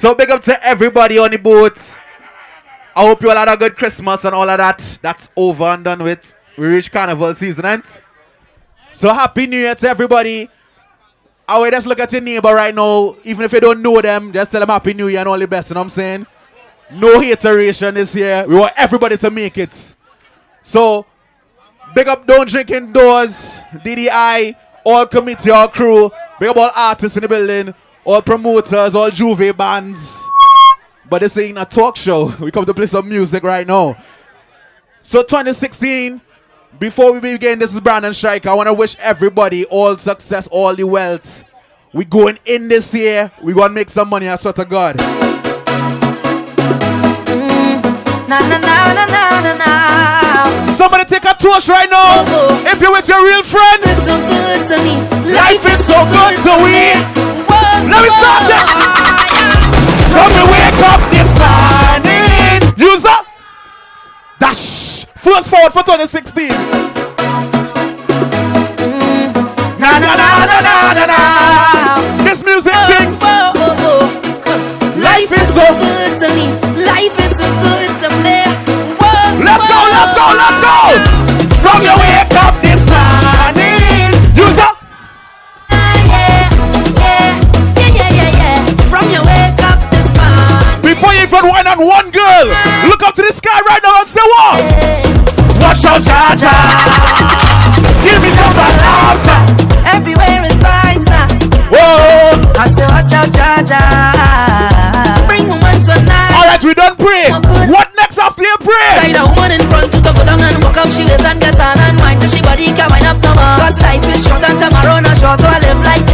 So big up to everybody on the boat. I hope you all had a good Christmas and all of that. That's over and done with. We reach carnival season, ain't? So happy New Year to everybody. I will just look at your neighbor right now. Even if you don't know them, just tell them happy New Year and all the best. You know what I'm saying? No hateration this year. We want everybody to make it. So big up Don't Drink Indoors, DDI, all committee, all crew. Big up all artists in the building, all promoters, all Juve bands. But this ain't a talk show. We come to play some music right now. So 2016, before we begin, this is Brandon Strike. I want to wish everybody all success, all the wealth. We going in this year. We gonna make some money. I swear to God. Mm, na na na na. Somebody take a toast right now. Oh, oh. If you with your real friend, Life is so good to me. Life is so good to we. Whoa, Let me start whoa. from the wake up this Morning. user. Dash. First forward for 2016. Na na na na. This music Oh, thing. oh, oh, oh. Life is so good to me. Life is so good to me. Whoa, Let's go, let's go, let's go. From your wake up this Morning. Morning. Before you even wine on one girl, look up to the sky right now and say what? Watch out, Jaja. Give me number laughter. Everywhere is vibes now. Whoa. I say watch out, Jaja. Bring woman tonight. All right, we done pray. What next after you pray? Side a woman in front to go down and walk up she waist and get on and wine till she body can wind up no more. Cause life is short and tomorrow not sure, so I live like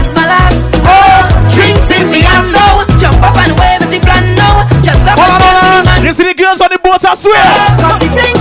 Swear. Cause the things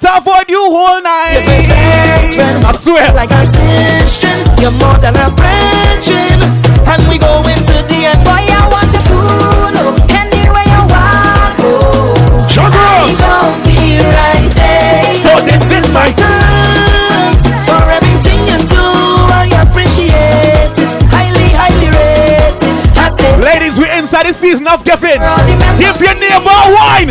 band, we trying avoid you whole night. Yes, my best friend. I swear. Like a sister, you're more than a brethren, and we go into the end. Boy, I want you to know anywhere you want. Oh, I gon' be right there. So this is my Thanks for everything you do. I appreciate it. Highly, highly rated. I said, Ladies, we're inside the season of giving. all remember Give your neighbor a wine.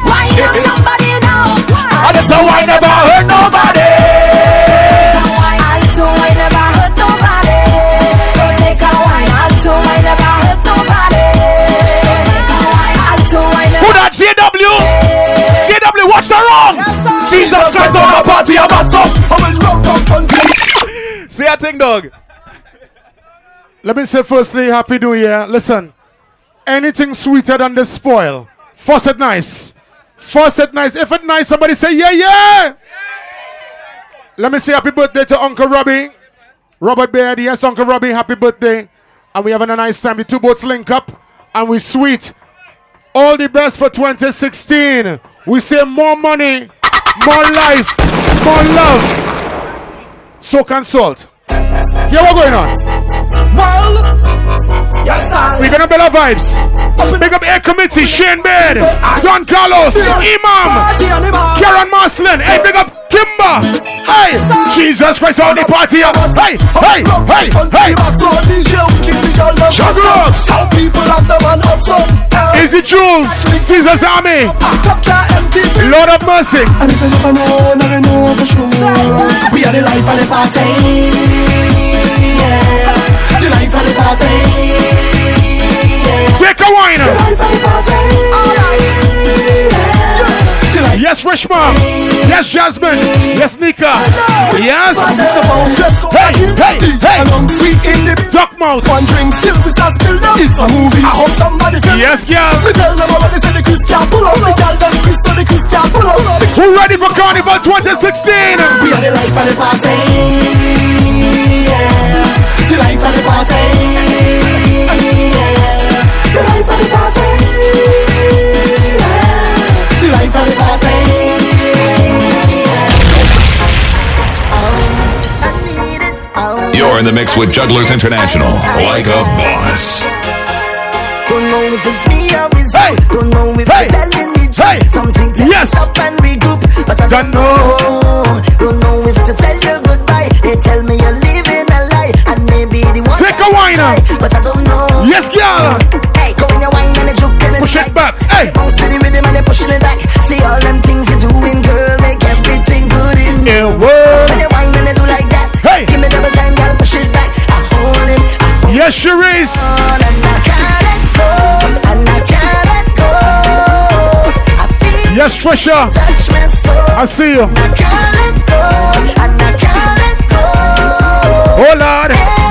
Wine is free. Somebody now. And it's a wine never hurt nobody. I do I never hurt nobody. So take a wine. I do I never hurt nobody. So take a wine. I do I Who never. that JW? JW, what's the wrong? Jesus Christ on the party, I'm at some. Say a thing, dog. Let me say firstly, Happy New Year. Listen, anything sweeter than the spoil. Faucet nice. It nice. If it nice, somebody say yeah, yeah. Let me say happy birthday to Uncle Robbie. Robert Baird, yes, Uncle Robbie, happy birthday. And we're having a nice time. The two boats link up and we sweet. All the best for 2016. We say more money, more life, more love. So consult. Here what going on? Well, yes, I. We're gonna build our vibes. Big up Air Committee, Shane Baird, Don Carlos, Imam, Karen Marslin, hey, big up Kimba. Hey, Jesus Christ, all the party up. Hey, hey, hey, hey. Jugglers. How people have the man up some. Easy Jules, Caesar's Army, Cup that empty. Lord of Mercy. And if you never know, never know for sure. We are the life of the party. Yeah. Of the party. Take a wine. Yes, Rich Mom. Yes, Jasmine. Yes, Nika. Yes, Hey, hey, hey. Duck Mouth. One drink, silver stars build up. It's a movie. I hope somebody feel Yes, girl. Me tell them already say the Chris can't pull up. The girl them Chris to the Chris can't pull up. Who ready for Carnival 2016? We are the life of the party. The life of the party. Yeah. The life of the party. Yeah. The life of the party. Oh, I need it. Oh. You're in the mix with Jugglers International, like a boss. Don't know if it's me or it's Hey! you. Don't know if Hey! you're telling the truth. Hey! Something tells Yes! up and regroup, but I Don't don't know. Don't know wine but I don't know. Yes, girl. Hey, go in your wine and the juke and Push it back. Hey. bounce to the rhythm and they pushing it back. See all them things you're doing, girl, make everything good in. When wine and they do like that, Hey. give me double time, girl, push it back. I hold it, I hold Yes, Cherise. on and I can't let go, and I can't let go. I feel Yes, Trisha. touch me so, I see you. and I can't let go, and I can't let go. Oh, Lord. Everything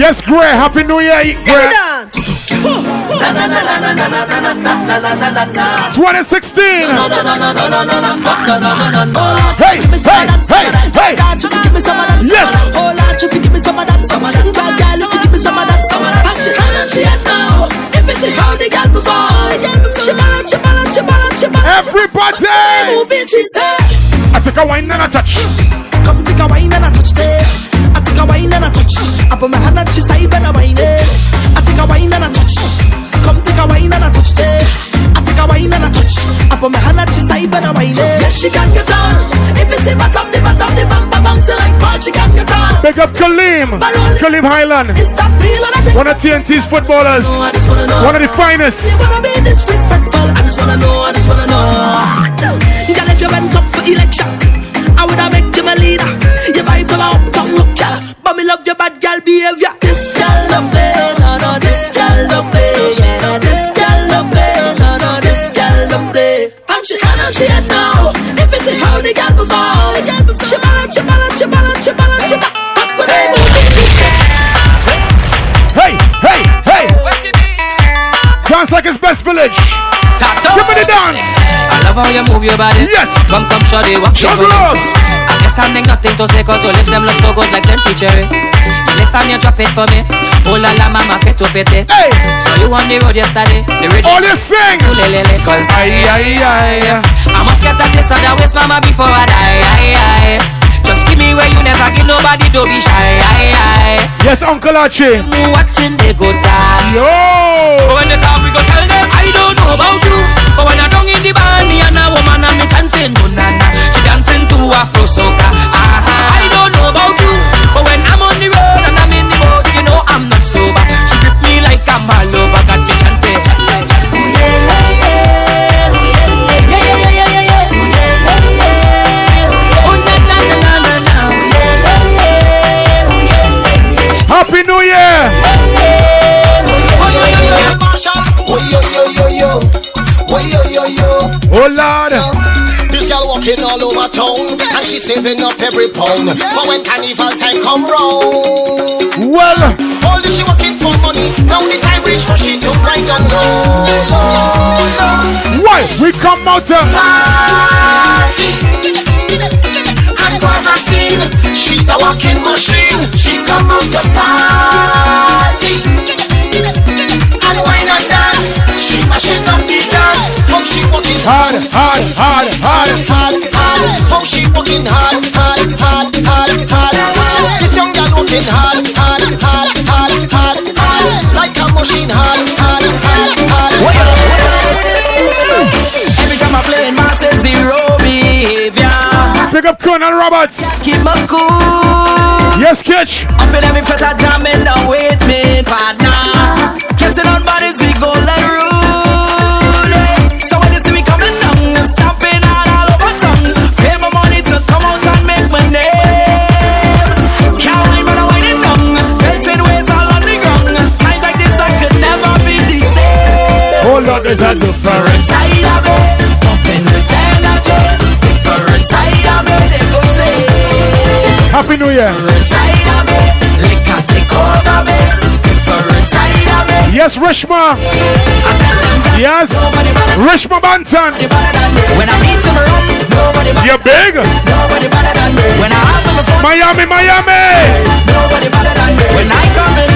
Yes, Gray, Happy New Year, Gray. 2016. Hey, hey, hey, hey. Yes. Everybody! I take a wine and a touch. Come take a wine and a touch there. I take a wine and a touch. I put my hand on your side and I wine it. I take a wine and a touch. Come take a wine and a touch there. I take a wine and a touch. I put my hand on your side and I wine it. Yes, she can get on. If it's the bottom, the bottom, the bumper bounce like part, she can get on. Big up Kalim. Kalim Highland. It's that real and I think One of TNT's footballers. No, I just wanna know. One of the finest. You wanna be disrespectful? I just wanna know, I just wanna know. Girl, if you went up for election, uptown, girl. But me love your bad girl behavior. This girl love play, no, no, this girl love play. Yeah, no, this girl love play, no, no, this girl love play. And she and she had now. If it's a how the girl before, she balance, she balance, she balance, she balance, she balance. But when I move it, she Hey, hey, hey. Dance like his best village. Give me the dance. I love how you move your body. Yes. Come, come, shawty, walk it for Jugglers. Standing nothing to say cause your lips them look so good like plenty cherry. You lift from you drop it for me. Oh la la mama fit to pete. Hey. So you on the road yesterday. The radio. All you sing. Cause I, I, I, I must get a taste of the waist, mama, before I die. I, I. Just give me where you never give nobody, don't be shy. I, I. Yes, Uncle Archie. Watching time. Yo. But when they talk, we go tell them I don't know about you. But when I don't in the band, me and a woman and me chanting no na na dancing to Afro soca. Uh-huh. Ah, ah. I don't know about you, but when I'm on the road and I'm in the mood, you know I'm not sober. She grip me like I'm a lover, got me chanting. Happy New Year! Oh Lord! Girl walk working all over town, and she saving up every pound. For when carnival time come round. Well, All she working for money. Now the time reach for she to ride on low, why we come out to Party. And cause I seen she's a walking machine. She come out to party. And wine and dance. She mashing up the dance. How she working hard, hard, hard, hard. Working hard, hard, hard, hard, hard, hard. This young girl working hard, hard, hard, hard, hard, hard. Like a machine hard, hard, hard, hard. Every time I play in my say zero behavior. Pick up Colonel Roberts. Keep my cool. Yes, Kitch. Up in every fete I jamming down with me partner. Same. Hold a difference. Side of pumping with energy. Different side of it, they go say. Happy New Year. Different side of me, liquor take over me. Different side of me, Yes, Rishma. I tell them that Yes, Rishma Banton. nobody better than me. When I meet in nobody You're big. nobody better than me. When I have Miami, Miami. nobody better than me. When I down, down.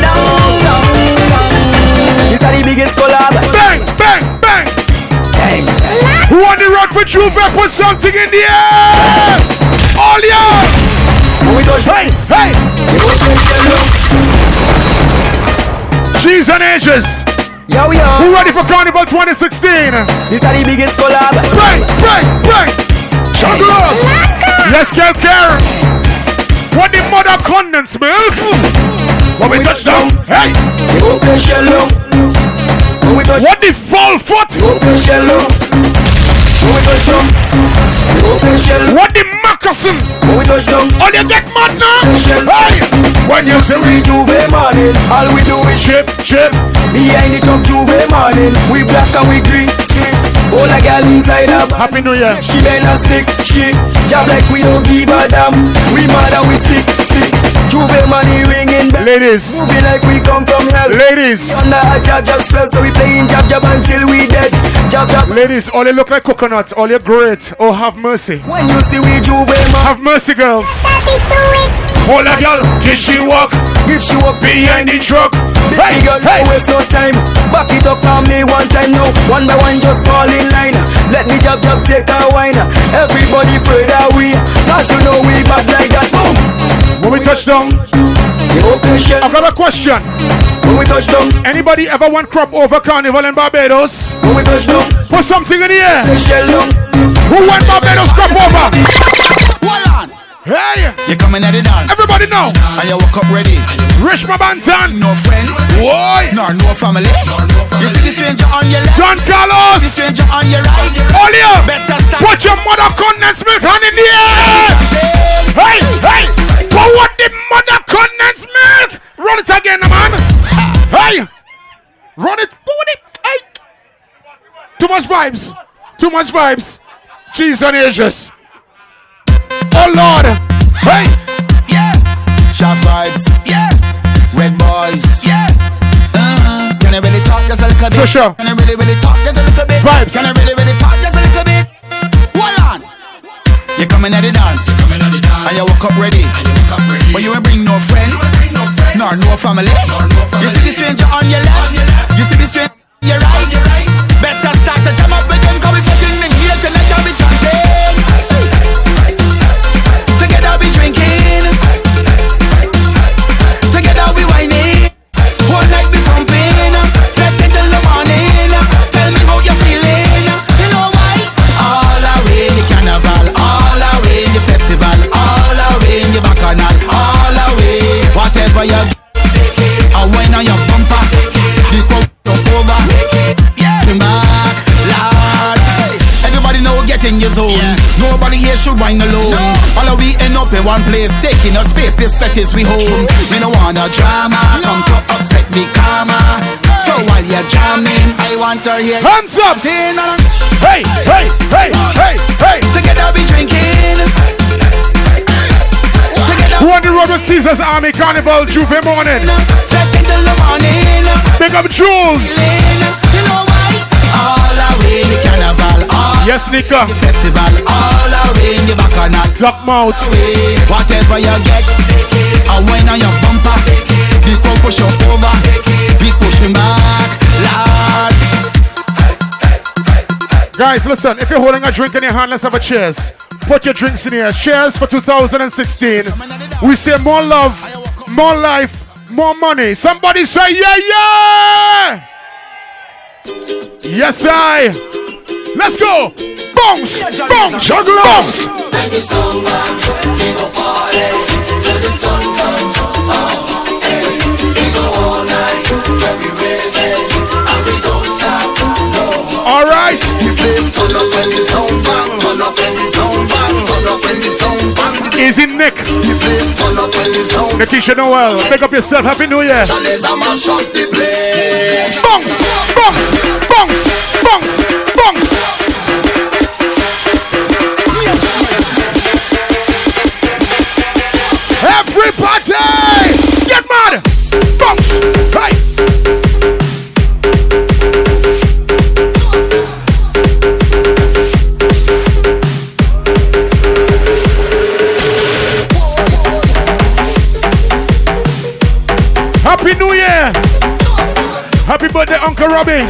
This are the biggest collab. Bang, bang, bang. Bang. Who on the road for Juve? Put something in the air. All y'all. When we touch, Hey, hey. you you look. Cheese and ages. Yo, yo, Who ready for Carnival 2016? this are the biggest collab. Bang, bang, bang. Let's get care. What the mother condense milk? When we touch down. Hey, You open shell up. When we touch, what the fall foot? you open shell up. When we touch down, you open shell up. What the moccasin? When we touch down, All you get mad now? Hey, when you see we Juve morning. All we do is chip, chip. behind the truck Juve morning. We black and we green. See, all a girl inside bar. Happy New Year. She been a stick, she job like we don't give a damn. We mad and we sick, sick. Juve money ringing bell. Ladies, Moving like we come from hell. ladies, We Under a jab jab spell, so we playing jab jab until we dead. Jab jab. ladies, all you look like coconuts, all you great. Oh, have mercy. When you see we Juve man, Have mercy, girls. Hold a girl, can she walk give she up behind the truck? Hey, Hey, girl, hey. don't waste no time. Back it up on me one time now. One by one, just fall in line. Let me jab jab take a wine. Everybody afraid that we, cause you know we bad like that. Boom. When we touch down, The. I've got a question. When we touch down, Anybody ever want crop over carnival in Barbados? when we touch down, Put something in the air. the shell down. Who want Barbados crop over? Hold on. Hey, You coming at the dance, everybody know. and you woke up ready. Rishma Banton. No friends, Boy. nor no family. You see the stranger on your left, John the Carlos. stranger on your right. You. Better start. Put your mother condense milk hand in the air. Hey, hey. But what the mother condense milk? Run it again, man. Hey. Run it. Put it. Hey. Too much vibes. Too much vibes. Cheese and Asians. Oh Lord. Hey. Yeah. Sharp vibes. A bit? For. Can I really, really talk just a little bit? Vibes. Can I really, really talk just a little bit? Hold on. You coming at the dance. And you woke up ready. But you ain't bring no friends. Nor no family. You see the stranger on your left. You see the stranger on your right. Better should whine alone. All of we end up in one place, taking up space. This fete is we home. We no want no drama. Come to upset me karma. So So while you're jamming, I want to hear Hands up. Hey, hey, hey, hey, hey. Together we drinking. Who on the road with Caesar's Army Carnival Juve morning? Second till the morning. Big up Jules. You know why? All away the carnival. Yes, Nika. the festival. All away in the bacchanal. Duck mouth. away. Whatever you get, I wine on your bumper. The crowd push you over, we pushing back. Lord, Guys, listen, if you're holding a drink in your hand, let's have a cheers. Put your drinks in here. Cheers for 2016. We say more love, more life, more money. Somebody say, yeah, yeah! Yes, I. Let's go. Bounce, bounce, bounce. All right. the place turn up when the sound bang, turn up when the sound bang, turn up when the sound bang. The Easy Nick. the place turn up when the sound. Nikisha Noel. Pick up yourself. Happy New Year. Chalice a mash up the place. Bounce, bounce, bounce, bounce, bounce. Get mad! Bounce! Hey! Happy New Year! Happy birthday, Uncle Robbie!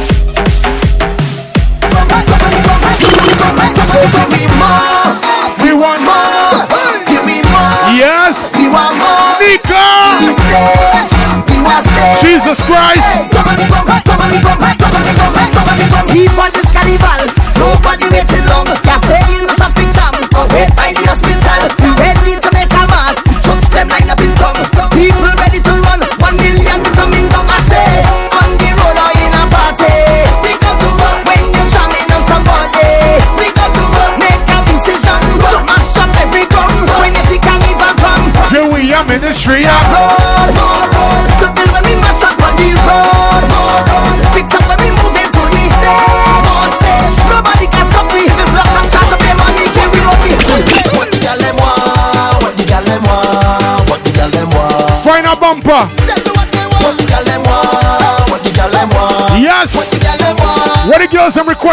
We want More, give me more. Yes! We want more. Nika! Jesus Christ! Keep on this carnival, nobody waiting long. Can't stay in the traffic jam or wait by the hospital. We ready to make a mass, trucks them line up in tongue. People ready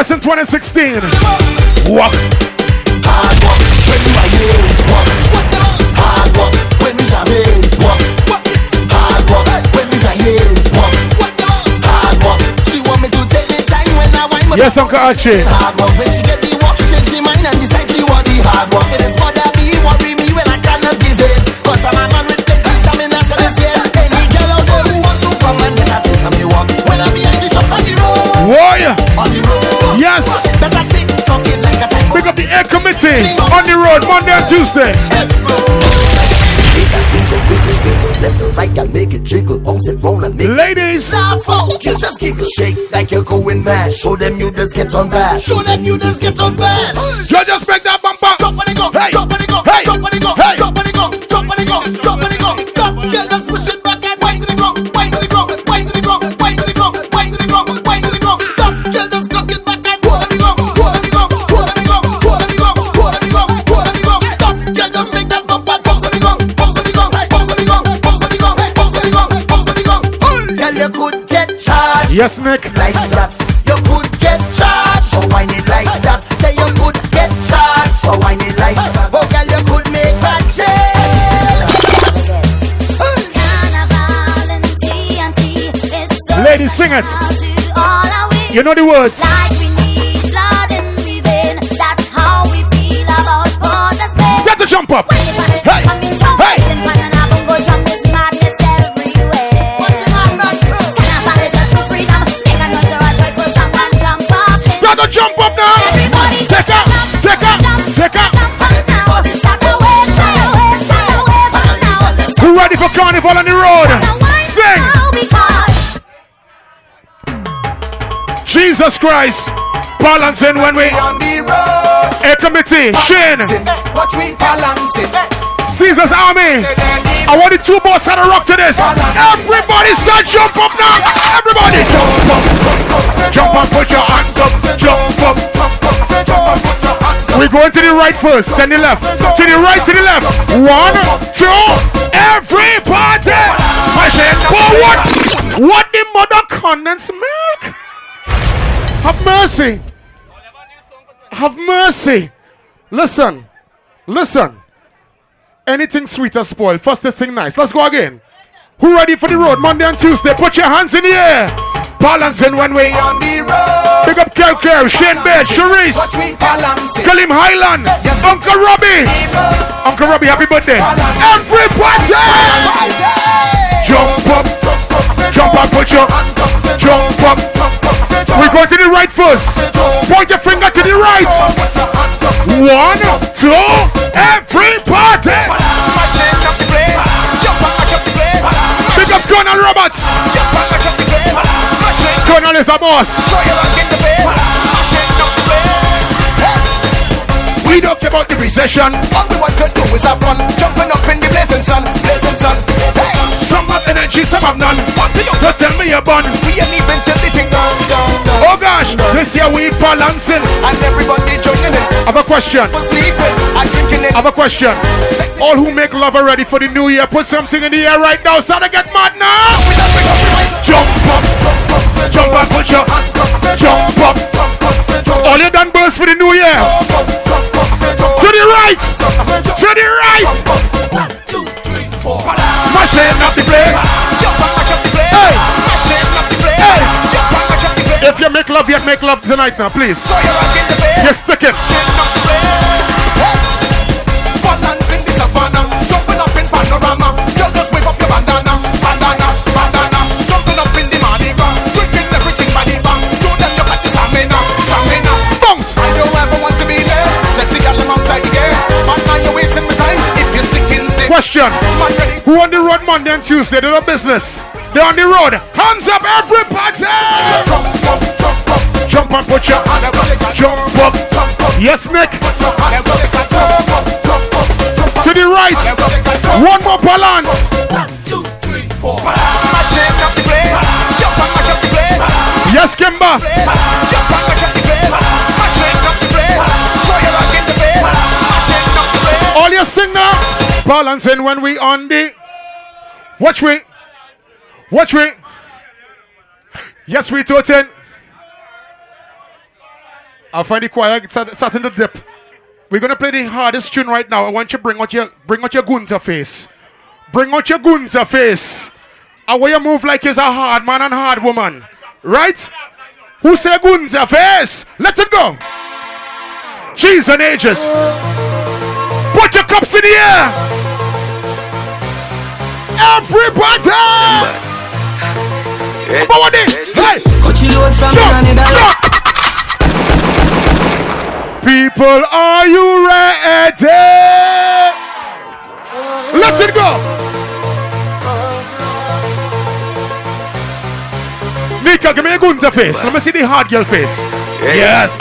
girls in 2016? Walk. Hard when. Work. Hard when. Work. Hard when. Work. Hard. She want me to take the time when I wind my Yes, Uncle Archie. Hard when she you just get on bad. Show them you just get on bad. you just make that bumper. Drop when it go, Hey. drop when it go, Hey. drop when it go, Hey. drop when it go, drop when it go, drop when it go. Stop, girl, just push it back and wind to the ground, wind to the ground, wind to the ground, wind to the ground, wind to the ground, wind to the ground. Stop, girl, just cock it back and pull on the ground, pull on the ground, pull on the ground, pull on the ground, pull on the ground, pull on the ground. Stop, girl, just make that bumper bounce on the ground, bounce on the ground, bounce on the ground, bounce on the ground, bounce on the ground, bounce on the ground. Girl, you could get charged Yes, Nick. like sing it. You know the words. Get the jump up. Hey, hey. Got to jump up now. Take out, take out, take out. Who ready for carnival on the road? Jesus Christ. Balancing when we. On the road, A committee. Shin. watch we balancing. Caesar's Army. I want the two boats to rock to this. Everybody start jump up now. Everybody. and put your hands up. Jump up. Jump up. We're going to the right first, then the left. To the right, to the left. One, two, everybody. I said, forward. What the mother condensed milk? Have mercy. Have mercy. Listen. Listen. Anything sweet or spoiled. First this thing nice. Let's go again. Who ready for the road? Monday and Tuesday. Put your hands in the air. Balancing when we on the road. Big up Kel Kel, Shane Baird, Sharice, Watch me balancing. Kalim Highland, Uncle Robbie. Uncle Robbie, happy birthday. Everybody! Jump up, jump up, put your jump up. We go to the right first. Point your finger to the right. One, two, everybody! Mashing up Colonel Roberts. Colonel is a boss. We don't care about the recession. All we want to do is have fun. Jumping up in the blazing sun. Blazing sun. Some have energy, some have none. What do you Just tell me your bun. We ain't even till the thing down, down. Oh gosh, this year we balancing. And everybody joining in. I have a question. For sleeping and drinking it. I have a question. All who make love are ready for the new year, put something in the air right now. So to get mad now. We don't bring up the right. Jump up, jump up, put your Hands up. jump up. Jump All you done burst for the new year. up. Jump up. To the right, to the right. Mashing up the place. Jump and mash up the place. Hey. Mashing up the place. Hey. Jump and mash up the place. If you make love yet, make love tonight now, please. Throw your hand in the face. You're. Mashing up the place. Hey. Balance in the savannah. Jumping up in panorama. Girl, just wave up your bandana. Bandana, bandana. Jumping up in the Mardi Gras. Drinking everything by the bar. Show them you got the stamina. Stamina. Bounce. I don't ever want to be there. Sexy girl, I'm outside the game. Now you're wasting my time. If you're sticking, stick. Question. Man, ready. Who on the road Monday and Tuesday? They're no business. They're on the road. Hands up, everybody. Jump up, jump up. Jump put your they jump up. Jump up. Yes, Nick. They. Jump jump jump. To the right. They. Jump One more balance. One, two, three, four. Jump. Yes, Kimba. Jump. All you sing. Balancing when we on the. Watch me. Watch me. Yes, we toten. I'll find the choir start- starting to dip. We're gonna play the hardest tune right now. I want you to bring out your bring out your gunta face. Bring out your gunta face. I want you move like you're a hard man and hard woman. Right? Who say gunta face? Let it go. Cheese and ages. Put your cups in the air. Everybody. Forward it. Hey. Cut your load from Jump. People, are you ready? Let it go. Nika, give me a gunta face. Let me see the hard girl face. Yes.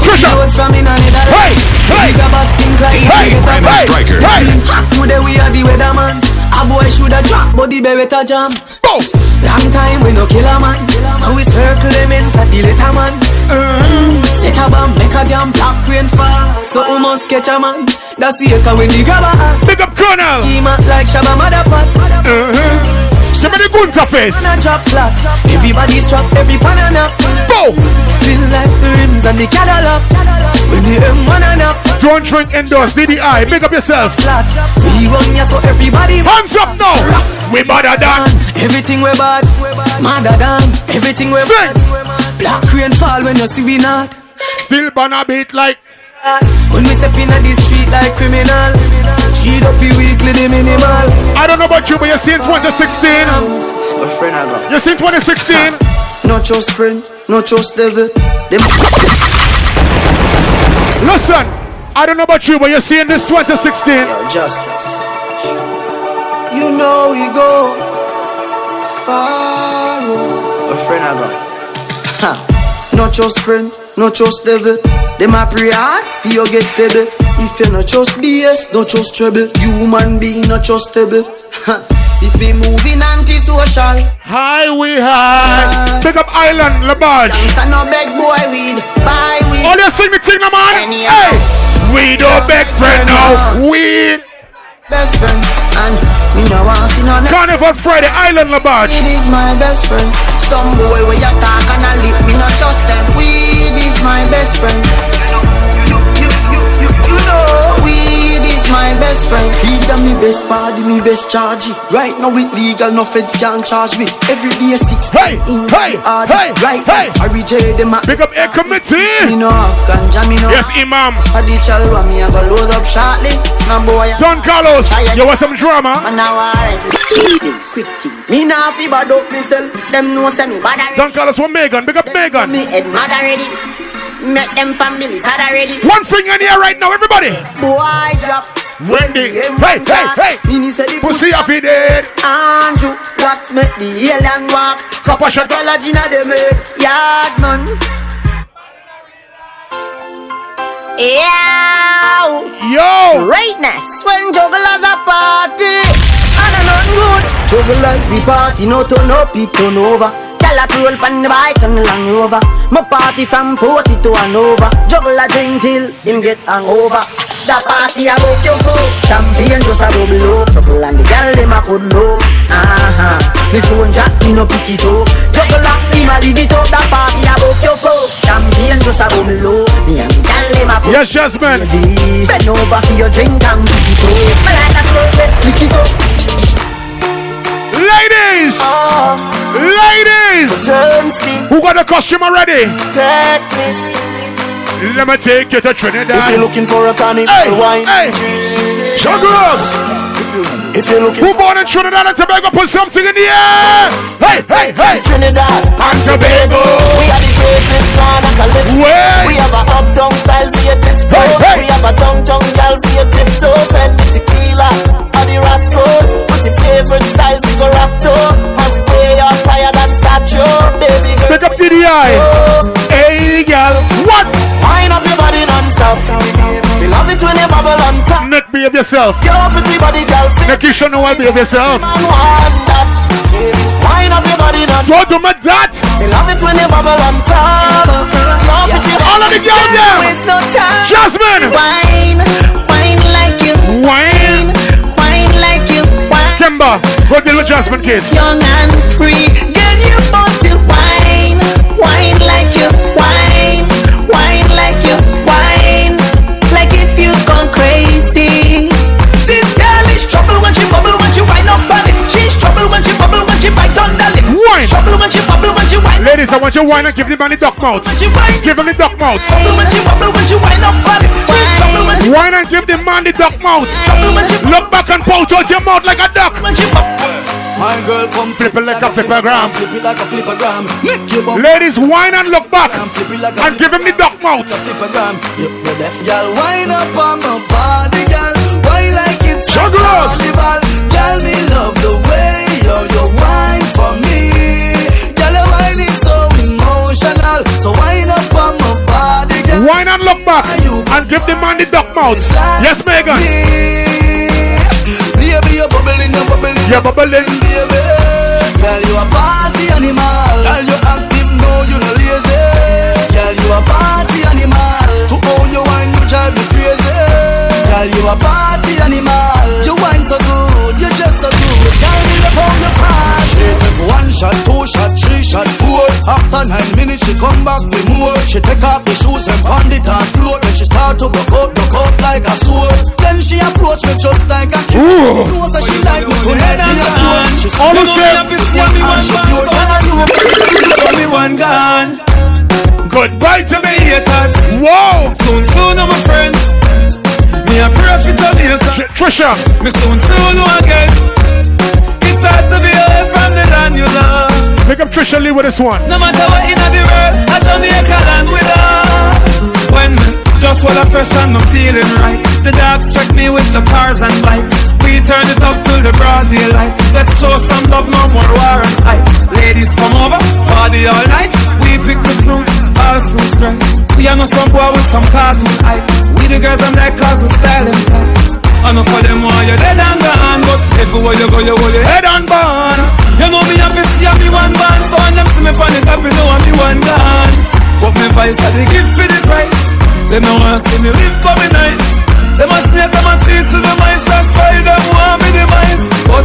Trisha. load from another Hey, hey. Big a bus think like Hey, it Brandon hey, Stryker. hey. Hot today we are the weatherman A boy shoulda drop but the beretta jam Boom. Long time we no kill a man So we circle them inside the letter man mm. Set a bomb, make a damn black rain fall So we must catch a man That's the echo when the grabber Pick up Colonel. He man like Shabba Motherfuck Uh-huh. Give me the gunta face. A drop flat Everybody's trapped, every banana Boom. Feel like the rims and the Cadillac When the M1 and up Don't drink indoors. DDI. Big up yourself. flat We run ya so everybody Hands up now. We better than. Everything we bad, madder than everything we bad. Black rain fall when you see we not. Still banner beat like. When we step in on the street like criminal, cheat up the weekly the minimal. I don't know about you, but you seen 2016. A friend I got. You seen 2016. Not just friend, not just devil. Them Listen. I don't know about you, but you're seeing this 2016. Yo, justice. You know we go far. A friend I got. Ha. Not just friend, not trust devil. Them a pray hard for you get pebble. If you not just BS, not trust trouble. Human being not trustable. If we moving antisocial, High we high. Big up Island, Labage. Youngster no beg boy weed, buy weed. All oh, you sing me thing, no man. Any Hey, we don't beg friend now. Weed. best friend, and me no want see none. Carnival Friday, Island, Labage. Weed is my best friend. Some boy where you talk and I lip, me not trust them. Weed is my best friend. My best friend. He done me best party, me best charge. Right now it legal, no feds can charge me. Every day six Hey, in hey, hard. hey, right hey. now, I J them a Big up A Me committee. no have ganja, me no Yes, Imam. I the chalwa, me a go load up shortly. My boy, Don Carlos, you want some drama? Man, now I. Me nah fi bad up myself. Them know say me bad already. Don Carlos for Megan. Big up Megan. Me head mad already. Make them families sad already. One finger in air right now, everybody. Boy drop. Wendy. Hey, hey, hey. Mini the Pussy happy dead. Andrew, what make the alien walk? Papa shut up. College inna them head. Yard man. Yeah. Yo. Greatness when jugglers a party. And a nothing good. Jugglers the party, no turn up, it turn over. Tell a roll pan the bike and the Land Rover. My party from Porty to Hanover. Juggler drink till him get hangover. The party about your go. Champagne just a bubble up. And the gal them a could low. Uh-huh. Me phone jack, me no pick it up. Juggler, him a leave it up. The party about your go. Champagne just a bubble up. Me and the gal them a could Yes, Jasmine. baby. Bend over for your drink and pick it up. Me like a lick it up. Ladies. Oh, Ladies. Who got the costume already? me. Let me take you to Trinidad. If you're looking for a Hey, wine. hey. Jugglers! If you're looking Who born in Trinidad and Tobago? Put something in the air. Hey, hey, hey. Trinidad and Tobago. We are the greatest one of calypso. We have a uptown style disco. Hey, hey. We have a downtown for your tiptoe. Send the tequila or the rascals. Put your favorite style rapto. And we way up higher than statue. Baby girl. Pick up TDI. Hey, girl. What? Wind up your body non-stop. We love it when you bubble on top. Nick, behave yourself. Your pretty body girl. fit you should know how to behave yourself. Wind up your body non-stop. Go to my dad. We love it when you bubble on top. Your pretty All of the girls there. No time. Jasmine. Wine, wine like you. Wine. Wine like you. Wine. Kimba. Go deal with Jasmine, kids. Young and free. Girl, you want to wine. Wine like Ladies, I want you to wine and give the man the duck mouth. When she wine. Give him the duck mouth. Trouble when she bubble when she wine up on it. She's trouble when she Wine and give the man the duck mouth. trouble when she Look back and pout out your mouth like a duck. when she bubble. My girl come Flip it like a flippergram. Flip it like a flippergram. Make hmm. your bum Ladies, wine and look back. and flip it like a And give him the duck mouth. flippergram. You, you left, girl. Wind up on my body, girl. Wine like it's a Jugglers. carnival. Girl, me love the way emotional. So wind up on my body, girl. Wine and look back. And give the man the duck mouth. Yes, Megan. Baby, you're bubbling, you're bubbling. You're bubbling. baby. Girl, you a party animal. Girl, you active, no, you no lazy. Girl, you a party animal. To own your wine, you drive me crazy. Girl, you a party animal. You wine so good, shot, two shot, three shot, four. After nine minutes, she come back for more. She take off the shoes and pound it on floor. Then she start to go out, go out like a sword. Then she approach me just like a kid. Knows that she like me to let me explore. She All You of know them. me happy see me one she man, pure, so girl, I know. me one gone. Goodbye to To me. me haters, Whoa. soon soon I'm friends. Me a pray for Jamaica. Trisha. Me soon soon know again. It's hard to be away from land you love. Pick up Trisha Lee with this one. No matter what in the world, I Jamaica land we love. When just while I'm fresh and I'm feeling right, the dogs check me with the cars and bikes. We turn it up till the broad daylight. Let's show some love, no more war and hype. Ladies come over, party all night. We pick the fruits, all fruits right. We are not some boy with some cartoon hype. We the girls I'm like cause we style them tight. I know for them why you're dead and gone, but if you you go, you will your head and burn. You know me happy see see me one man, so when them see me on the top, you know I'm one gone. But me vice, I they give for the price. Them no want see me live for me nice. Them a snake, them a cheese to the mice. That's why them want me device. But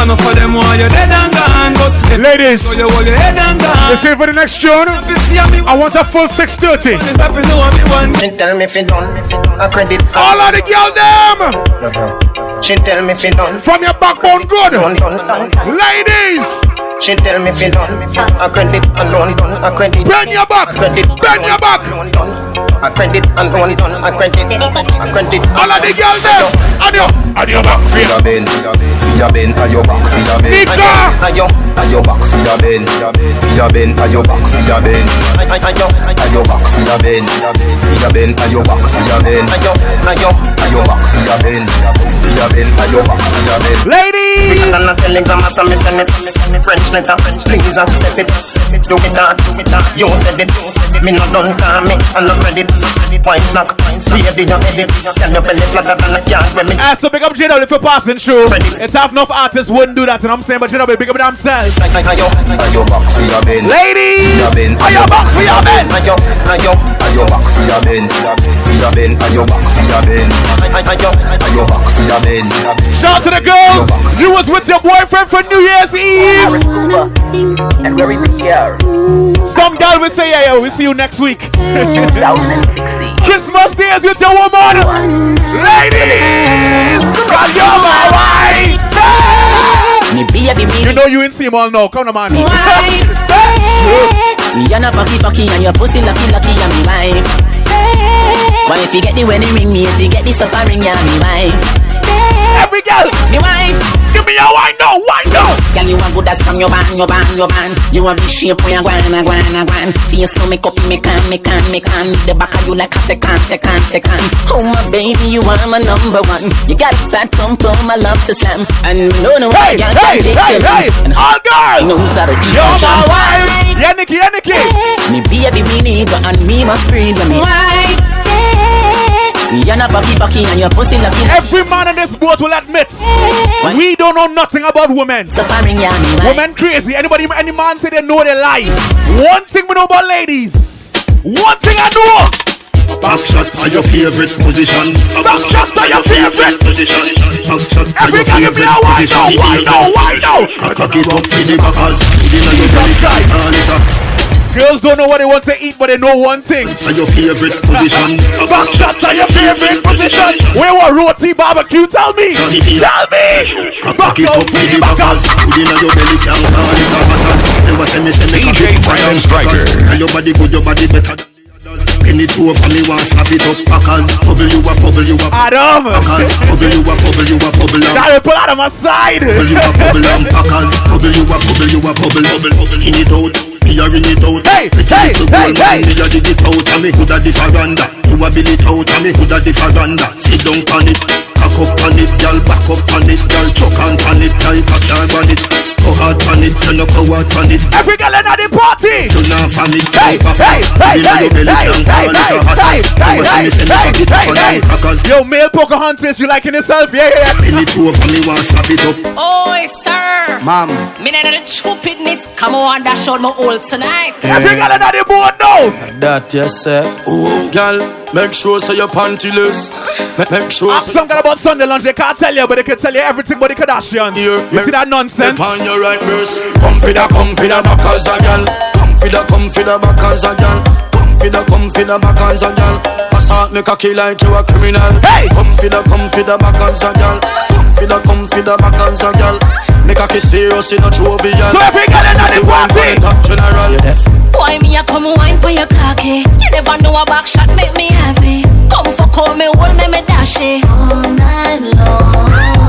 enough of them want you dead and gone. But Ladies, so you hold your head and gone. you see for the next tune, Happy see me I want a full 630. on the top, you know I'm the one. She tell me fi done, a credit. All of the girl them She tell me fi done, from your backbone good. Ladies, She tell me fi done, a credit alone done, a credit. bend your back, A credit. bend your back. alone done. A credit and one done, a credit. A credit. All of the girl them, and your, and your back. For your bend, for your bend, and your back, for your bend, Nika, Ayo, and your back, for your bend, for your bend, and your back, for your bend, ayo, ayo, and your back, for your bend, for your bend, and your back, for your bend, ayo, ayo. and your back, for your bend, for your bend, and your back, for your bend. ladies. And letter. Please accept it. Do it not, do it not. You said it. Me not done coming. I'm not ready. Wine snack. Up ah, so big up JW passing through It's half enough artists wouldn't do that, you know what I'm saying? But JW, big up themselves Ladies! Are you back for your bin? Are you, back for your are you back for your? Are you, back for your? Shout to the girls! You was with your boyfriend for New Year's Eve! And very big. Some girl will say, yeah, yo, we'll see you next week. 2016. Christmas Day! With your woman. Ladies, girl, you're my wife. Me baby, me You know you in Seymour now. Come on, man. Me and a fucky fucky and your pussy lucky lucky and me wife. Why if you get the wedding ring, me if you get the suffering, yeah, me wife. Every girl, Me wife. give me your wine now, wine now. Girl, you want good as from your band, your band, your band. You want big shape when you gwan, a gwan, a gwan. Face no make up, me can, me can, me can. The back of you like a second, second, second. Oh my baby, you are my number one. You got a fat pum pum, I love to slam. And no, no, Hey, girl hey, can take hey, you. hey. And All girls, knows how to eat you're and my jump. wife. Yeah, Nikki, yeah, Nikki. Me baby, me nigga, and me must breathe with me. Me and a bucky bucky and your pussy lucky. Every man in this boat will admit we don't know nothing about women. Suffering, yeah, me. Women crazy. Anybody, any man say they know their life. One thing we know about ladies. One thing I know. Back shot are your favorite position. Back shots are your favorite. position. Back shot are Every your girl give me favorite a wine position. now, wine now, wine now. Cock it up to the backers. Put it on your belly. Turn it up. Girls don't know what they want to eat, but they know one thing. Are your favorite position. Back shots are your favorite position. Where what roti barbecue? Tell me. Tell me. Cock it up to backers. Put it on your belly. Can't turn it up. backers. Never say me say me DJ it up. Brandon your body good, your body better. than the others. Penny two over me, want slap it up. Packers. Bubble you a bubble you a. Adam. Packers. Bubble you a bubble you a bubble. up. Gotta pull out of my side. Bubble you a bubble and packers Bubble you a bubble you a bubble bubble Skin it out Me a ring it out. Hey, Pretty hey, little hey, girl, man, hey. Me a dig it out And me. Houlda the veranda You a bill it out And me? Houlda the veranda Sit down on it. Back up on it Girl. Back up on it Girl. Chuck on it a car on it Go hard on it You no go hard on it Every girl in the party. You not from it Hey, hey, hey, hey, hey, hey, hey, hey, hey, hey, hey, hey, hey. Yo, male Pocahontas, you liking yourself? Yeah, yeah. Penny two over me want slap it up Oi, sir. Mom, Me need the stupidness. Come on, dash out my old tonight. Every eh. girl in the boat now. that yes sir. Oh, girl, make sure so your pantyless. Make, make sure Ask so some girl about Sunday lunch. They can't tell you, but they can tell you everything about the Kardashians. Here, You see that nonsense? Upon your right breast. Come for the, come for the back as a girl. Come for the, come for the back as a girl. Come for the, come for the back as a girl. Assault me cocky like you a criminal. Hey! Come for the, come for the back as a girl. Come for the, come for the back as a girl. Me cocky serious in a jovial. So every girl in the party. Top general. You deaf? Why me a come wine for your cocky? You never know a back shot make me happy. Come for call me, hold me, me dash it. All night long.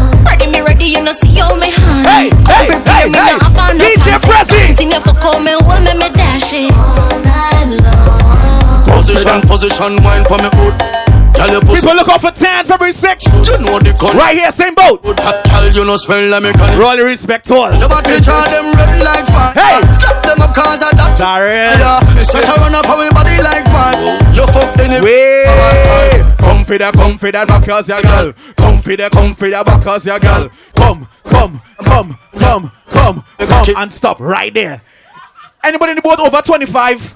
Ready me ready, you know see how me honey. Hey, hey, hey, me hey. now, have on DJ panty. Prezi. Continue for call me, hold me, me dash it. All night long. Position, position, wine for me hood. Tell your pussy. People look out for 10 February 6th. You know the con. Right here, same boat. Good tell you no smell like me can. Royally respect to us. Your body charge them red like fire. Hey. Slap them up cause of that. Sorry. Yeah, set her run up on my body like pan. You fuck any Wait. Come for for the, come for the backers, ya girl. Come for the, come for the backers, ya girl. Come, come, come, come, come, come, and stop right there. Anybody in the boat over 25?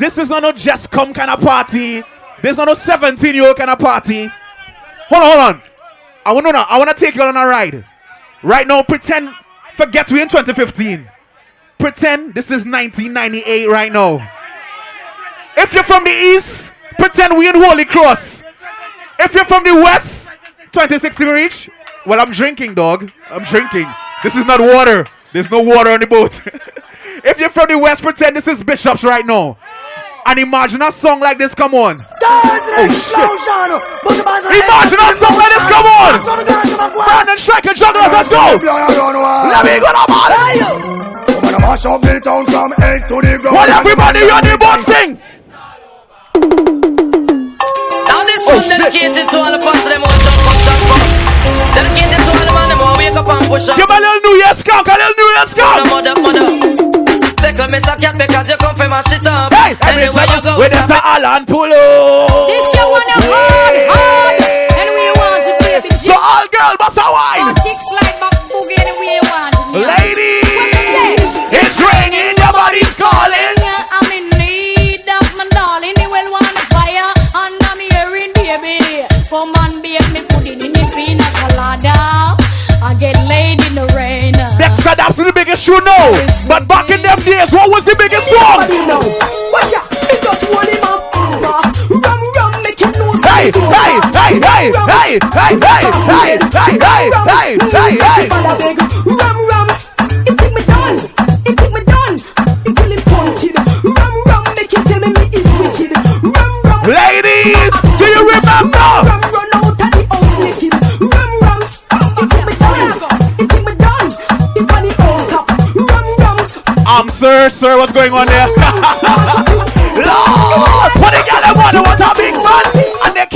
This is not a just come kind of party. This is not a 17 year old kind of party. Hold on, hold on. I want to. I want to take you on a ride. Right now, pretend, forget we're in 2015. Pretend this is 1998 right now. If you're from the east, pretend we're in Holy Cross. If you're from the west, 2016 reach. Well, I'm drinking, dog. I'm drinking. This is not water. There's no water on the boat. if you're from the west, pretend this is Bishops right now. And imagine a song like this, come on. Oh, shit. Imagine a song like this, come on. Brandon Striker Jugglers, let's go. Let me go, man. Wanna mash up the town from head to the ground. What everybody on the boat sing? Now this one oh, dedicated to all the parts of them who jump up, jump up. Dedicated to all the man them who wake up and push up. Give a little New Year skunk, a little New Year skunk. Mother, mother, Take a miss a cat because you come from my shit up. Hey, every Anywhere you time go, with the Alan Pulo. This you wanna hard, hard. Anyway you want it, baby G. So all girl, bust a wine. Or tick slide back boogie anyway you want it. yeah. Ladies, What you say? it's raining, your body's calling. Yeah, I'm in need of my darling. He will want a fire under me hearing, baby. Come on, babe, me put it in the pina colada. I get laid in the rain. Dexter, that's the biggest shoe now. Hey, hey, hey, hey, hey, hey, hey, hey, hey, hey, hey, hey. Rum, rum, it take me down, it take me down, it kill him punted. Rum, rum, make him tell me me is wicked. Rum, rum, Ladies, do you remember? rum, run out of the house naked. Rum, rum, it take me down, it take me down, it on the house top. Rum, rum, sir, sir, what's going on there? Lord, what they got them on? They want a big man, and they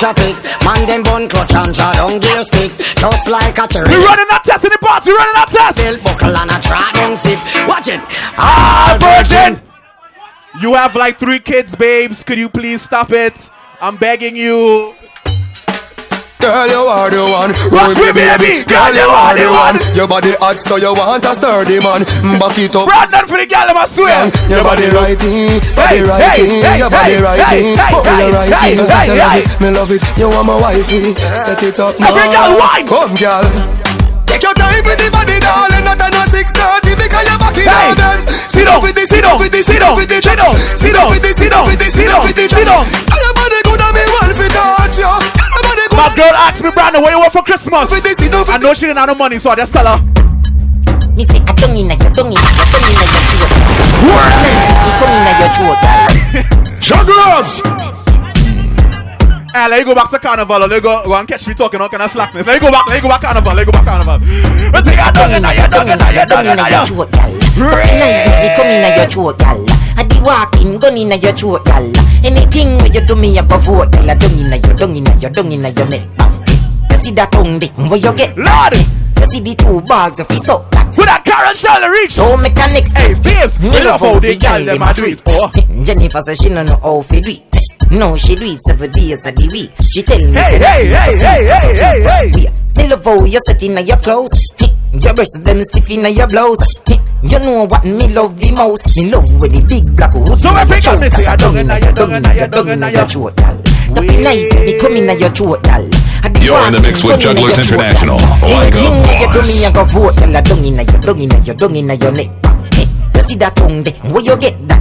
traffic, man them bun clutch and jaw down gear stick, just like a cherry. We running that test in the party. Running that test. Belt buckle and a try down sip. Watch it. Ah, virgin. You have like three kids, babes. Could you please stop it? I'm begging you. Girl, you are the one. Rock Roll me, baby. Girl, you are the one. Your body hot, so you want a sturdy man. Mm, back it up. Brandon for the girl, I swear. Your body righty, body righty, your body righty, oh hey, you righty, I love it, me love it. You are my wifey, set it up now. Every girl wine. Come, girl. Take your time with the body, darling. Not on a six thirty because you're back in Hey. them. Sit down, with the, sit down, with the, sit down, with the, sit down, sit down, with the, sit down, with the, sit down, with the, sit down. Your body good and me want to touch you. My girl asked me, Brandon, what you want for Christmas? With the, sit down, I know she didn't have no money, so I just tell her. Me say I don't inna your, don't inna your, don't inna your throat. Me come inna your throat. Jugglers. Eh, let you go back to carnival. Let you go, go and catch me talking all kind of slackness. Let you go back, let you go back carnival, let you go back to carnival. But say, I don't know, you don't know, you don't know, you throat, gal. Nice, me come inna your throat, gal. I di walk in, gun inna your throat, gal. Anything where you do me, I go vote, gal. I don't inna your, don't inna your, don't inna your neck. You see that tongue, dick, where you get? Lord. You see the two bags of his up, that. With Karen shall reach. A next Hey, babes, we love how they gal them a do it. Oh. Jennifer says she no know how to do it. No, she do it seven days of the week. She tell me, Hey, say that hey, you hey, are so hey, hey, hey. Me love how you set in your clothes. Your breasts them stiff in your blouse. You know what me love the most. Me love when the big black hood So in every your girl me say, I don't inna your, don't inna your, don't inna your. throat, gal. That be nice, baby, come inna your throat, gal. You're in the mix with gun Jugglers International, gal. like a Anything you boss. me, I go vote, gal. I don't inna your, don't inna your, don't inna your neck. You see that tongue there, where you get that?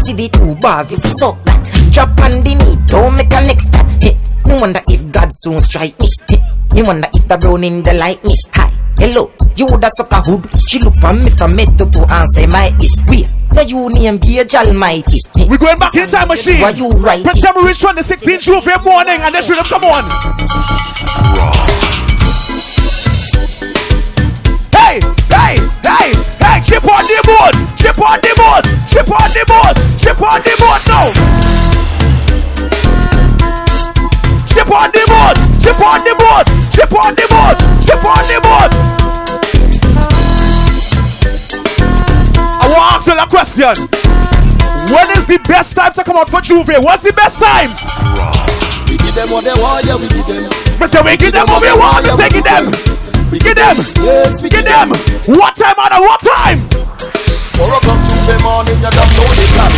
See the two bars, if you suck that. Drop on the knee, don't make a next step. Hey, Me wonder if God soon strike me. Hey, Me wonder if the brown in the like me. Hi, hello, you woulda suck a hood. She look on me from head to toe and say my it. Wait, now you name Gage Almighty. We're going back in time machine. Why you right? Pretend we reach 2016 True for morning and this rhythm, come on. Hey, hey, hey, hey, chip on the board, chip on the board, chip on the board. Ship on the boat now. Ship on the boat. Ship on the boat. Ship on the boat. Ship on the boat. I want to ask you a question. When is the best time to come out for J'ouvert? What's the best time? We give them what they want, yeah, we give them. Mister, we give them what we want, Mister, give them. We give them. Yes, we give them. What time, Anna? What time? Four o'clock. Tuesday morning, you don't know the plan.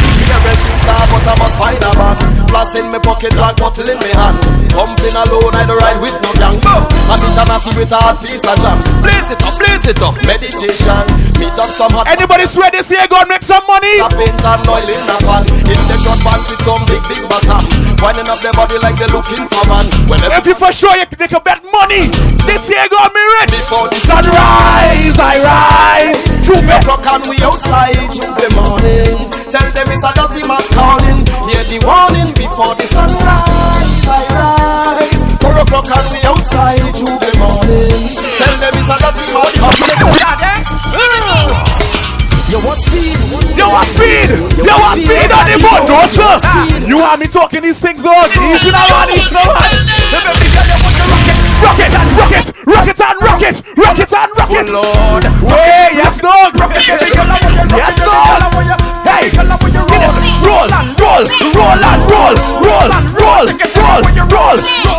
Star, but I must find a man. Plus in me pocket, black bottle in me hand. Pumping alone, I don't ride with no gang. And it's a natty with a hard piece of jam. Blaze it up, blaze it up. Meditation, meet up some hot. Anybody swear this year God make some money? A paint and oil in a pan. In the with some big, big. Winding up their body like they're looking for man. Well, If you for sure you, they can bet money. This year God me rich. Before the sunrise, I rise. Two o'clock and we outside Tuesday morning. Tell them it's a dirty mass calling. Hear the warning before the sunrise. I rise. Four o'clock and we outside Tuesday morning. Tell them it's a dirty mass calling. Mm. You want speed? You want speed? You want speed on the boat, no sir. You want me talking these things, Lord? Easy now, man. Easy now, man. Rocket and rocket, rocket and rocket, rocket and rocket. Lord, hey, yes, dog. Yes, dog. Hey, roll, roll, roll and roll, roll, roll, roll, roll. Hold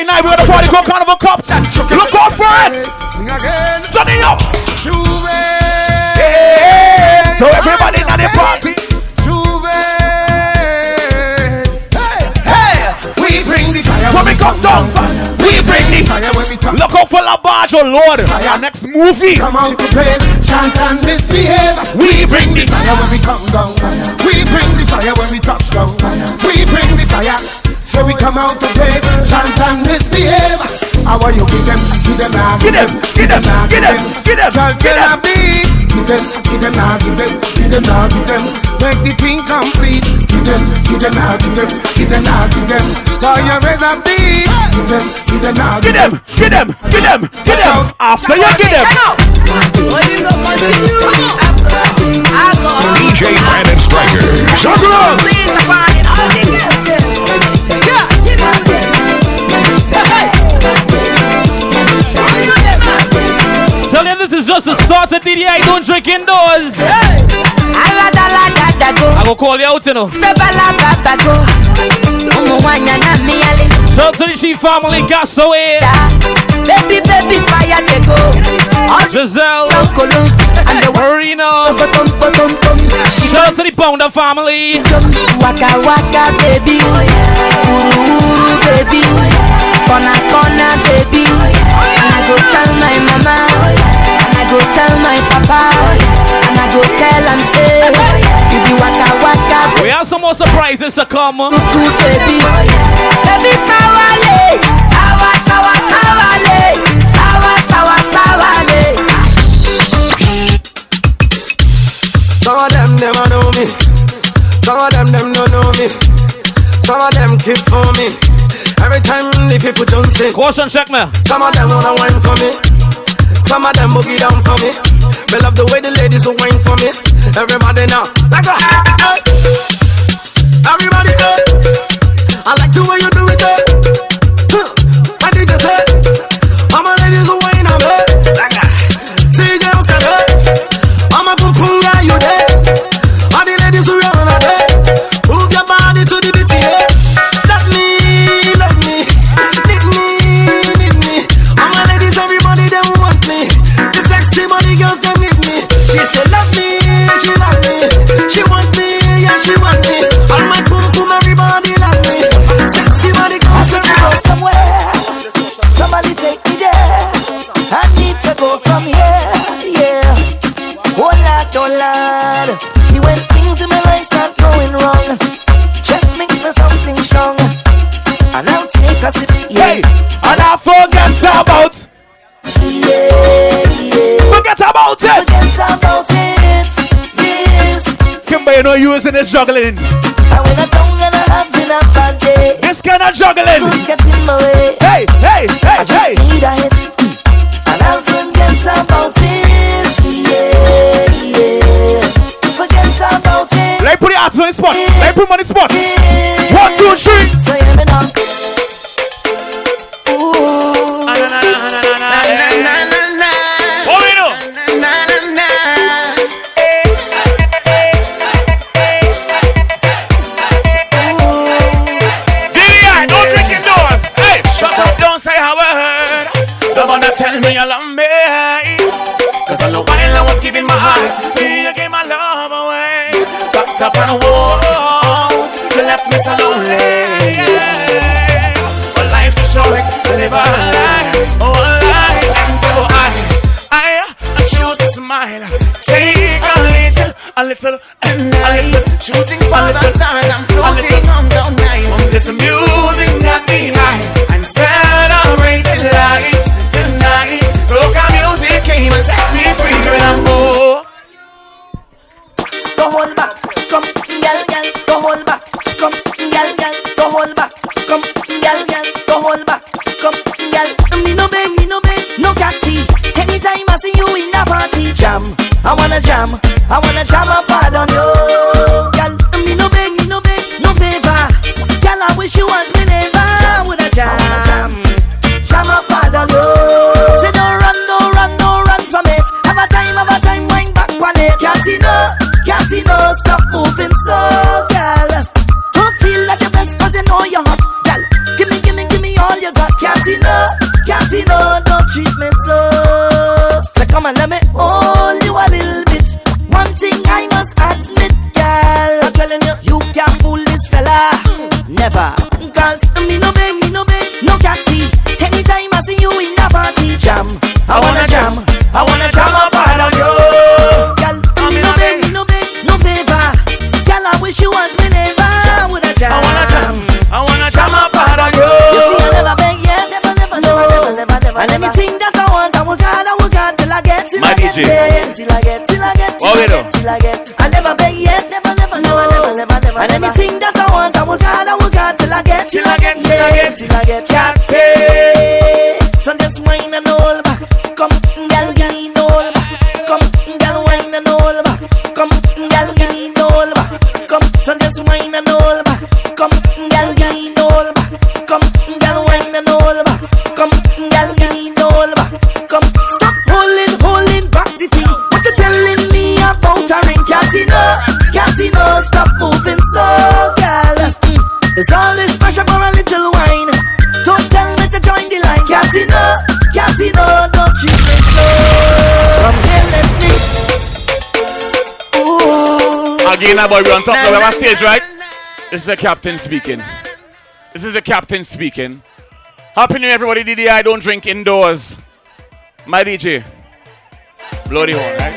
29, we're gonna party go Carnival Cup. Look out for it. Sing up. J'ouvert. Hey, so everybody in the party. J'ouvert. Hey, hey. We bring the fire When we come down, we bring the fire when we come. Look out for La Barge, oh Lord. Our next movie. Come out to praise, chant and misbehave. We bring the fire when we come down. We bring the fire when we touch down. Come out to praise, chant and misbehave. How are you give them, give them now, Get them, get them, now, get them, get them, Girl, get tell them. her be. Give them, give them now, give them, give them now, give them. Make the thing complete. Give them, give them now, give them, give them now, give them. Call your raise up beat. Give them, give them now, Get them, get them, get them, get them. After you get them. DJ Brandon Striker. Jugglers. This is just the start of DDI. Don't drink indoors. I go call you out, you know. Shout to the chief family, gas away. Baby, baby, fire they go. Giselle, Marino. Shout to the Pounder family. Waka waka baby, uru uru baby, corner corner baby. I go tell my mama, go tell my papa, and I go tell am say, you be waka waka We have some more surprises to come. baby, baby. Baby sawale, sawa sawa sawale, sawa sawa sawale. Some of them never know me. Some of them them don't know me. Some of them keep for me. Every time the people don't say. Caution check me. Some of them wanna wine for me. Some of them boogie down for me. They love the way the ladies will wine for me. Everybody now, like a Everybody, eh. about? Forget about it. Forget about it. Yes. Kimba, you know you is in this juggling. And when I don't bad day. Eh. This kind of juggling. Who's getting my way? Hey, hey, hey, I just hey. Need a hit. And I'll forget about it. Yeah, yeah. Forget about it. Let me put your hands on the spot. Let me put them on the spot. One, two, three. Me you love me. Cause all the while I was giving my heart, you gave my love away. Backed up and walked out, you left me so lonely. But life is short, to live a life, oh a life. And so I, I, I choose to smile. Take a little, a little, and a little. Shooting for the stars, I'm Again, now, boy, we on top of our stage, right? This is the captain speaking. This is the captain speaking. Happy New Year, everybody. DDI, don't drink indoors. My DJ. Blow the horn, right?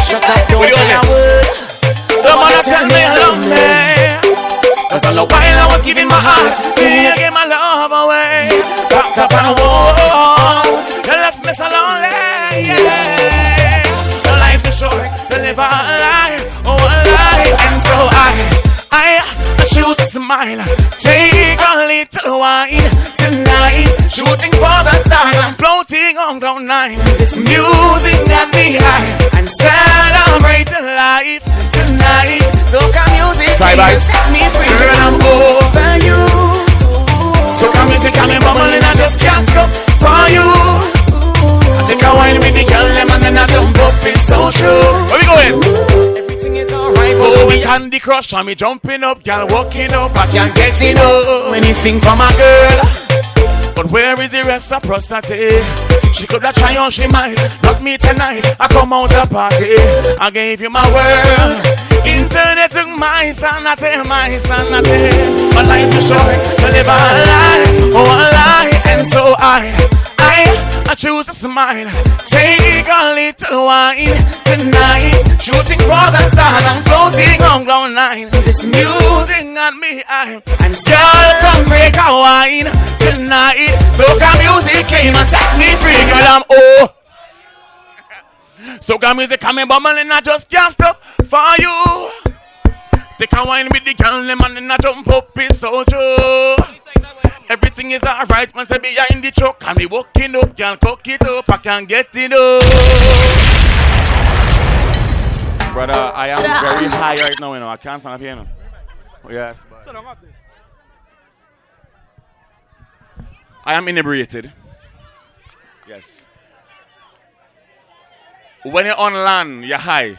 Shut up, don't say a word. Don't wanna tell me you love me. Cause all the while I was giving my heart, you gave my love away. Wrapped up and walked, you left me so lonely. Yeah. Your life is short to live a life, Choose to smile. Take a little wine tonight. Shooting for the stars, I'm floating on cloud nine. This music got me high. I'm celebrating life tonight. Soca music Try will vibes. set me free. Girl, I'm over you. Soca music got me bubbling. I just can't stop for you. I take a wine with the girl, and then I jump up. It's so true. Where we going? Alright, but Oh, we Candy Crush me jumping up, girl walking up, I can't get enough. anything for my girl. But where is the reciprocity? She could have tried on, she might. Not me tonight. I come out the party. I gave you my world. Internet took my sanity, my sanity. My life is short to live a lie, oh a lie. And so I, I, I choose to smile. Take a little wine tonight. Shooting for the stars, I'm floating on cloud nine. This music got me high. I'm girl, come break a wine tonight. Soca music came and set me free, girl. I'm oh. Soca music coming bubbling, I just can't stop for you. Take a wine with the girl, them and I jump up, it's so true. Everything is alright once I be behind the truck. And me walking up, can't cook it up, I can't get it up. Brother, I am very high right now, you know. I can't stand up here, you know. Yes. I am inebriated. Yes. When you're on land, you're high.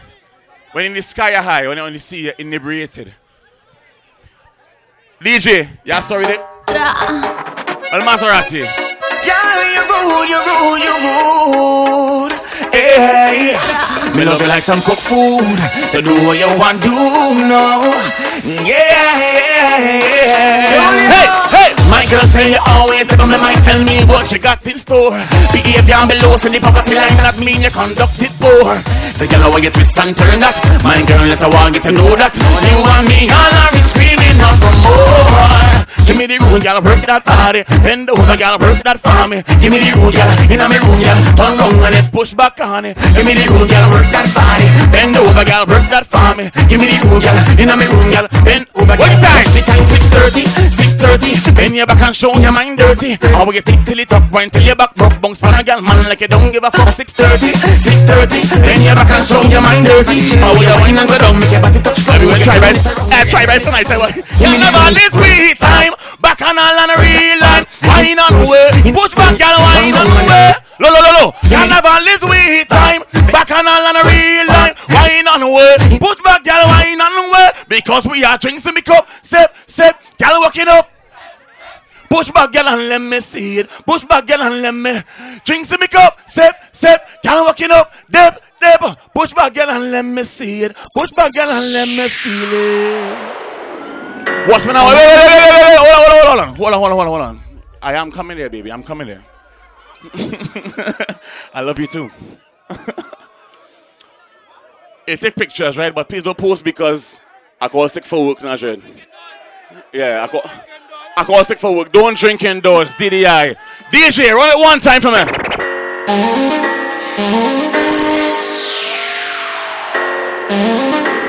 When in the sky, you're high. When you're on the sea, you're inebriated. DJ, yeah, sorry there. El Maserati. Yeah, you rude, you rude, you rude. Hey, me love you like some cooked food. So do what you want, do no. Yeah, yeah, yeah. Hey, hey. My girl say you always take on me might tell me what you got in store. Behavior below, so the poverty line that mean you conduct it poor. The girl where you twist and turn that. My girl, yes, I want you to know that. You want me hollering, screaming out for more. Give me the room, girl, work that body. Bend over, girl, work that for me. Give me the room, girl, inna me room, girl. Turn round and let's push back on it. Give me the room, girl, work that body. Bend over, girl, work that for me. Give me the room, girl, inna me room, girl. Bend over. What time? The time six thirty, six thirty. Bend your back and show your mind dirty. How we get it till it up, point till your back broke. Bounce pan a girl, man, like you don't give a fuck. Six thirty, six thirty. Bend your back and show your mind dirty. How we a wine and go down, make your body touch. Try right. Uh, try right tonight. I want. You never this we time. Back on all on a real line. Wine on way. Push back, girl, wine on way. Lo lo lo lo. You never this we time. Back on all on a real line. Wine on way. Push back, girl, wine on way. Because we are drinks in the cup. Sip, sip. Girl, walking up. Push back, girl, and let me see it. Push back, girl, and let me. Drinks in the cup. Sip, sip. Girl, walking up. Dip, dip. Push back, girl, and let me see it. Push back, girl, and let me feel it. Watch me now. Wait, wait. Hold on, hold on, hold on. Hold on, hold on, hold on. I am coming there, baby. I'm coming there. I love you too. you take pictures, right? But please don't post because I call sick for work, Najed. Yeah, I call, I call sick for work. Don't drink indoors, DDI. DJ, run it one time for me.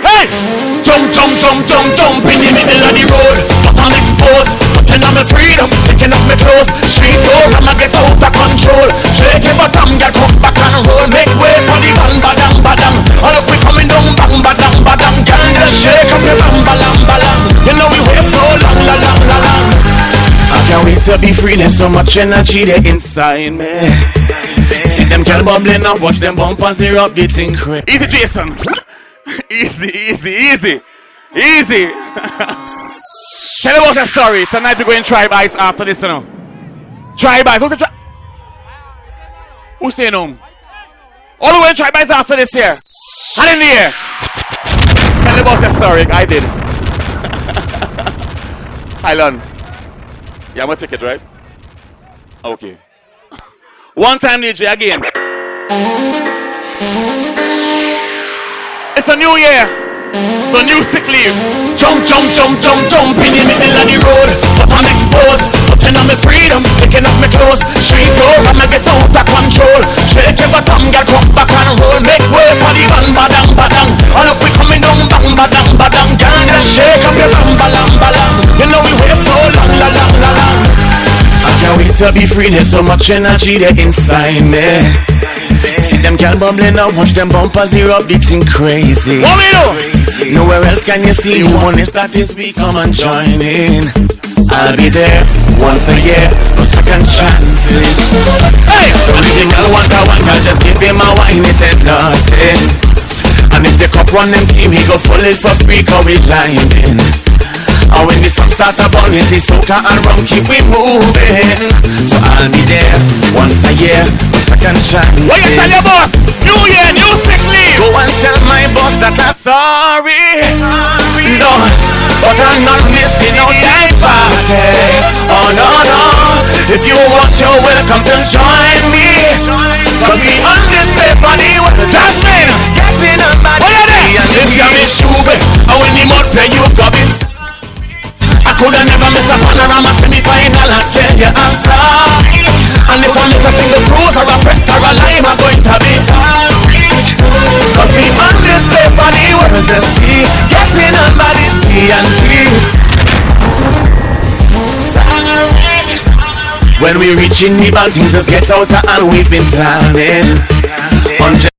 Hey! Jump, jump, jump, jump, jump in the middle of the road. But I'm exposed, putting on my freedom, taking off my clothes. Street so I'ma get out of control. Shake your bottom, get come back and roll. Make way for the bang, badang, badang. All of we coming down, bang, badang, badang. Girl, just shake up your bam, balam, balam. You know we wait so long, la, lang, la, lang. I can't wait to be free. There's so much energy there inside me. See them girl bubbling up, watch them bumpers, they're up, getting crazy. Easy, Jason. easy, easy, easy. Easy. Tell about a story. Tonight we're going tribe ice after this, you know. Tribe ice. Who's the tri- Who's saying oh, home? All the way tribe ice after this here. Hand in the air. Tell about a story. I did. Highland. Yeah, I'm gonna take it, right? Okay. One time DJ again. It's a new year. So new sick leave. Jump, jump, jump, jump, jump in the middle of the road. But I'm exposed, putting on my freedom, taking off my clothes. Street so I'ma get out of control. Shake your bottom, get come back and roll. Make way for the bang, badang, badang. All of we coming down, bang, badang, badang. Girl, just shake up your bam, balam, balam. You know we wait so long, la, lang, la, lang. I can't wait to be free. There's so much energy there inside me. Them girl bubbling up, watch them bumpers erupt, beating crazy. What we do? Nowhere else can you see one is that is we come and join in. I'll be there once a year, no second chances. Hey, so if the girl want a one, girl just give him a wine, it ain't nothing. And if the cup run them team, he go full it for free, cause we climbing. And when the song starts up it, it's soca and rum, keep we moving. So I'll be there once a year, no second chances. What you tell your boss? New year, new sick leave. Go and tell my boss that I'm sorry. No, but I'm not missing no night party. Oh no no, if you want, you're welcome to join me. Cause we on this for the Jasmine, getting on my day and this got me stupid. When the mud play, you got it. Coulda never miss a panorama semi-final. I tell you I'm sorry. And if I miss a single cruise or a press or a lime, I'm going to be sorry. Cause we on this day for the world to see Getting on the sea and free When we reach in the band, things just get out of hand We've been planning On